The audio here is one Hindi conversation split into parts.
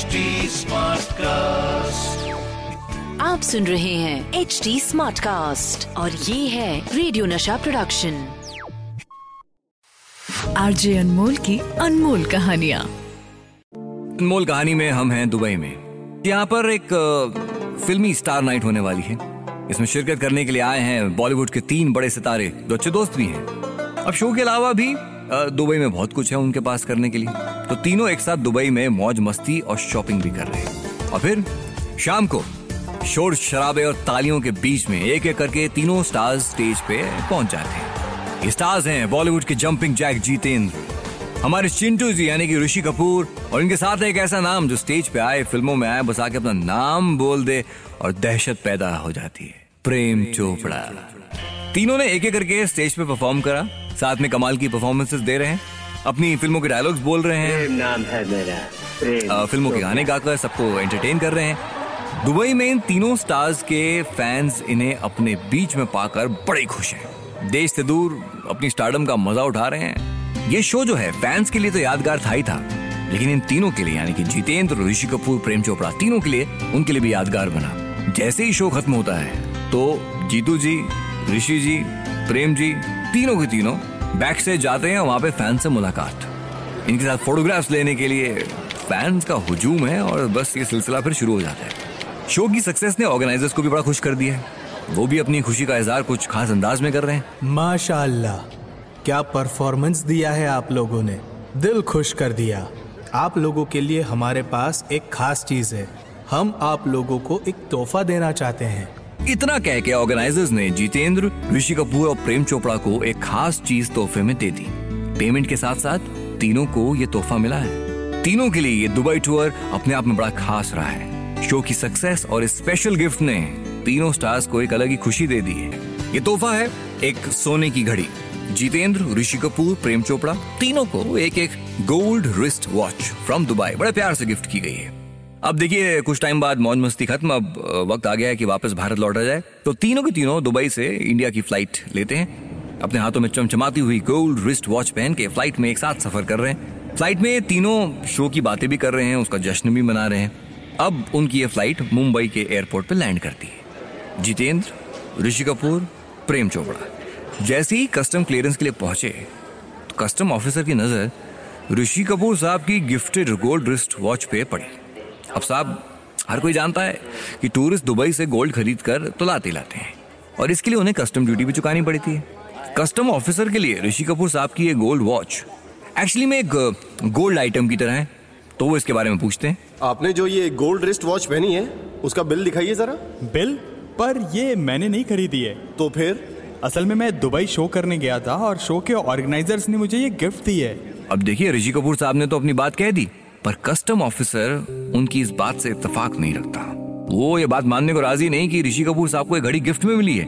HD Smartcast. आप सुन रहे हैं एच डी स्मार्ट कास्ट और ये है रेडियो नशा प्रोडक्शन आरजे अनमोल की अनमोल कहानियाँ। अनमोल कहानी में हम हैं दुबई में। यहाँ पर एक फिल्मी स्टार नाइट होने वाली है। इसमें शिरकत करने के लिए आए हैं बॉलीवुड के तीन बड़े सितारे जो अच्छे दोस्त भी हैं। अब शो के अलावा भी दुबई में बहुत कुछ है उनके पास करने के लिए। तो तीनों एक साथ दुबई में मौज मस्ती और शॉपिंग भी कर रहे और फिर, शाम को, शोर शराबे और तालियों के बीच में एक एक करके तीनों स्टार्स स्टेज पे पहुँच जाते हैं। ये स्टार्स हैं बॉलीवुड के जंपिंग जैक जीतेंद्र, हमारे चिंटू जी यानी कि ऋषि कपूर, और इनके साथ एक ऐसा नाम जो स्टेज पे आए, फ़िल्मों में आए, बस आके अपना नाम बोल दे और दहशत पैदा हो जाती है। प्रेम चोपड़ा। तीनों ने एक एक करके स्टेज पे परफॉर्म करा, साथ में कमाल की परफॉर्मेंसेस दे रहे हैं। अपनी फ़िल्मों के डायलॉग्स बोल रहे हैं। नाम है मेरा। अ, फ़िल्मों के गाने गाकर सबको एंटरटेन कर रहे हैं। दुबई में इन तीनों स्टार्स के फैंस इन्हें अपने बीच में पाकर बड़े खुश हैं। देश से दूर अपनी स्टारडम का मज़ा उठा रहे हैं। ये शो जो है फैंस के लिए तो यादगार था ही था। लेकिन इन तीनों के लिए यानी कि जितेंद्र ऋषि कपूर प्रेम चोपड़ा तीनों के लिए उनके लिए भी यादगार बना। जैसे ही शो खत्म होता है तो जीतू जी ऋषि जी प्रेम जी तीनों के तीनों बैक से जाते हैं वहाँ पे फ़ैन से मुलाकात। इनके साथ फोटोग्राफ्स लेने के लिए फैंस का हुजूम है और बस ये सिलसिला फिर शुरू हो जाता है। शो की सक्सेस ने ऑर्गेनाइजर्स को भी बड़ा खुश कर दिया है। वो भी अपनी खुशी का इजहार कुछ खास अंदाज में कर रहे हैं। माशाल्लाह, क्या परफॉर्मेंस दिया है आप लोगों ने? दिल खुश कर दिया। आप लोगों के लिए हमारे पास एक खास चीज़ है। हम आप लोगों को एक तोहफा देना चाहते हैं। इतना कह के ऑर्गेनाइजर्स ने जितेंद्र, ऋषि कपूर और प्रेम चोपड़ा को एक खास चीज़ तोहफे में दे दी। पेमेंट के साथ साथ तीनों को ये तोहफा मिला है। तीनों के लिए ये दुबई टूर अपने आप में बड़ा खास रहा है। शो की सक्सेस और इस स्पेशल गिफ्ट ने तीनों स्टार्स को एक अलग ही खुशी दे दी है। ये तोहफा है एक सोने की घड़ी। जितेंद्र, ऋषि कपूर, प्रेम चोपड़ा, तीनों को एक एक gold wrist watch from Dubai बड़े प्यार से गिफ्ट की गई है। अब देखिए, कुछ टाइम बाद मौज मस्ती खत्म, अब वक्त आ गया है कि वापस भारत लौटा जाए। तो तीनों के तीनों दुबई से इंडिया की फ़्लाइट लेते हैं। अपने हाथों में चमचमाती हुई गोल्ड रिस्ट वॉच पहन के फ़्लाइट में एक साथ सफ़र कर रहे हैं। फ़्लाइट में तीनों शो की बातें भी कर रहे हैं, उसका जश्न भी मना रहे हैं। अब उनकी ये फ़्लाइट मुंबई के एयरपोर्ट पर लैंड करती है। जितेंद्र, ऋषि कपूर, प्रेम चोपड़ा। जैसे ही कस्टम क्लियरेंस के लिए पहुँचे तो कस्टम ऑफिसर की नज़र ऋषि कपूर साहब की गिफ्टेड गोल्ड रिस्ट वॉच पे पड़ी। अब साहब हर कोई जानता है कि टूरिस्ट दुबई से गोल्ड खरीद कर तो लाते लाते हैं। और इसके लिए उन्हें कस्टम ड्यूटी भी चुकानी पड़ती है। कस्टम ऑफिसर के लिए ऋषि कपूर साहब की ये गोल्ड वॉच एक्चुअली में एक गोल्ड आइटम की तरह है। तो वो इसके बारे में पूछते हैं। आपने जो ये गोल्ड रिस्ट वॉच पहनी है उसका बिल दिखाइए जरा। बिल पर ये मैंने नहीं खरीदी है। तो फिर? असल में मैं दुबई शो करने गया था और शो के ऑर्गेनाइजर्स ने मुझे ये गिफ्ट दी है। अब देखिए ऋषि कपूर साहब ने तो अपनी बात कह दी। पर कस्टम ऑफिसर उनकी इस बात से इतफाक नहीं रखता। वो ये बात मानने को राज़ी नहीं कि ऋषि कपूर साहब को एक घड़ी गिफ्ट में मिली है।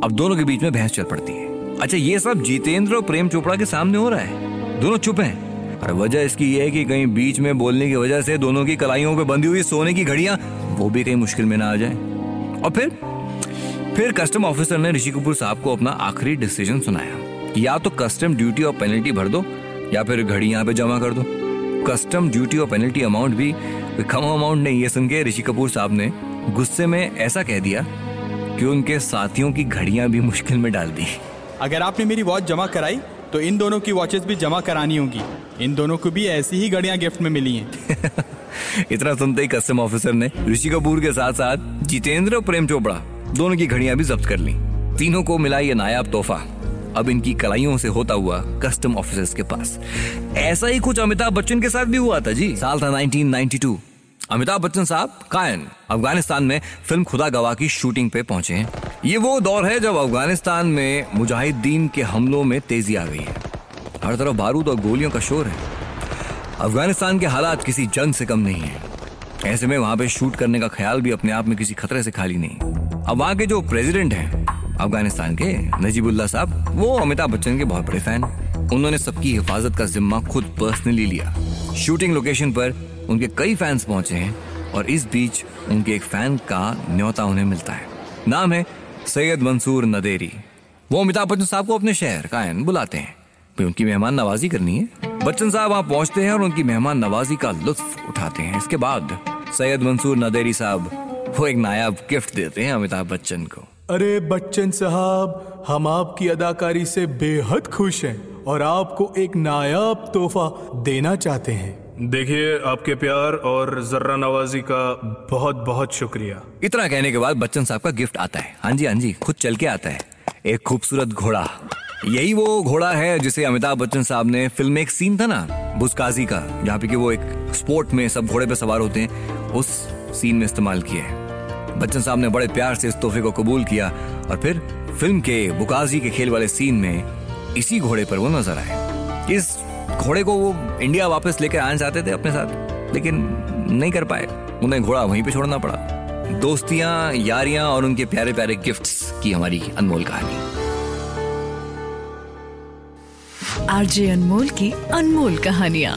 अब दोनों के बीच में बहस चल पड़ती है। अच्छा ये सब जितेंद्र और प्रेम चोपड़ा के सामने हो रहा है। दोनों चुप हैं। और वजह इसकी ये है कि कहीं बीच में बोलने की वजह से दोनों की कलाइयों पे बंधी हुई सोने की घड़ियाँ, वो भी कहीं मुश्किल में ना आ जाए। और फिर फिर कस्टम ऑफिसर ने ऋषि कपूर साहब को अपना आखिरी डिसीज़न सुनाया या तो कस्टम ड्यूटी और पेनल्टी भर दो, या फिर घड़ी यहाँ पे जमा कर दो। कस्टम ड्यूटी और पेनल्टी अमाउंट भी कम अमाउंट नहीं है सुन के ऋषि कपूर साहब ने गुस्से में ऐसा कह दिया कि उनके साथियों की घड़ियाँ भी मुश्किल में डाल दी। अगर आपने मेरी वॉच जमा कराई तो इन दोनों की वॉचेस भी जमा करानी होगी। इन दोनों को भी ऐसी ही घड़ियाँ गिफ्ट में मिली हैं। इतना सुनते ही कस्टम ऑफिसर ने ऋषि कपूर के साथ साथ जितेंद्र और प्रेम चोपड़ा दोनों की घड़ियाँ भी जब्त कर ली। तीनों को मिला ये नायाब तोहफा। अब इनकी कलाइयों से होता हुआ कस्टम ऑफिसर्स के पास। ऐसा ही कुछ अमिताभ बच्चन के साथ भी हुआ था जी। साल था 1992 अमिताभ बच्चन साहब, कायन, अफ़गानिस्तान में फ़िल्म खुदा गवाह की शूटिंग पे पहुँचे हैं। ये वो दौर है जब अफ़गानिस्तान में मुजाहिदीन के हमलों में तेज़ी आ गई है। हर तरफ़ बारूद और गोलियों का शोर है। अफ़गानिस्तान के हालात किसी जंग से कम नहीं है। ऐसे में वहाँ पे शूट करने का ख्याल भी अपने आप में किसी खतरे से खाली नहीं। अब वहाँ के जो प्रेसिडेंट हैं अफ़गानिस्तान के नजीबुल्ला साहब, वो अमिताभ बच्चन के बहुत बड़े फ़ैन उन्होंने सबकी हिफाजत का जिम्मा खुद पर्सनली लिया। शूटिंग लोकेशन पर उनके कई फैंस पहुँचे हैं और इस बीच उनके एक फ़ैन का न्योता उन्हें मिलता है। नाम है सैयद मंसूर नदेरी। वो अमिताभ बच्चन साहब को अपने शहर कायन बुलाते हैं। उनकी मेहमान नवाजी करनी है। बच्चन साहब वहाँ पहुँचते हैं और उनकी मेहमान नवाजी का लुत्फ उठाते हैं। इसके बाद सैयद मंसूर नदेरी साहब वो एक नायाब गिफ्ट देते हैं अमिताभ बच्चन को। अरे बच्चन साहब हम आपकी अदाकारी से बेहद खुश हैं और आपको एक नायाब तोहफा देना चाहते हैं। देखिए आपके प्यार और जर्रा नवाजी का बहुत बहुत शुक्रिया। इतना कहने के बाद बच्चन साहब का गिफ्ट आता है। हाँ जी हाँ जी खुद चल के आता है। एक खूबसूरत घोड़ा। यही वो घोड़ा है जिसे अमिताभ बच्चन साहब ने फ़िल्म में एक सीन था ना बुस्काजी का जहाँ पे कि वो एक स्पोर्ट में सब घोड़े पे सवार होते हैं उस सीन में इस्तेमाल किया है। बच्चन साहब ने बड़े प्यार से इस तोहफे को कबूल किया और फिर फ़िल्म के बुकाजी के खेल वाले सीन में इसी घोड़े पर वो नज़र आए। इस घोड़े को वो इंडिया वापस लेकर आना चाहते थे अपने साथ, लेकिन नहीं कर पाए। उन्हें घोड़ा वहीं पे छोड़ना पड़ा। दोस्तियाँ, यारियाँ और उनके प्यारे प्यारे गिफ्ट्स की हमारी अनमोल कहानी। आरजे अनमोल की अनमोल कहानियाँ।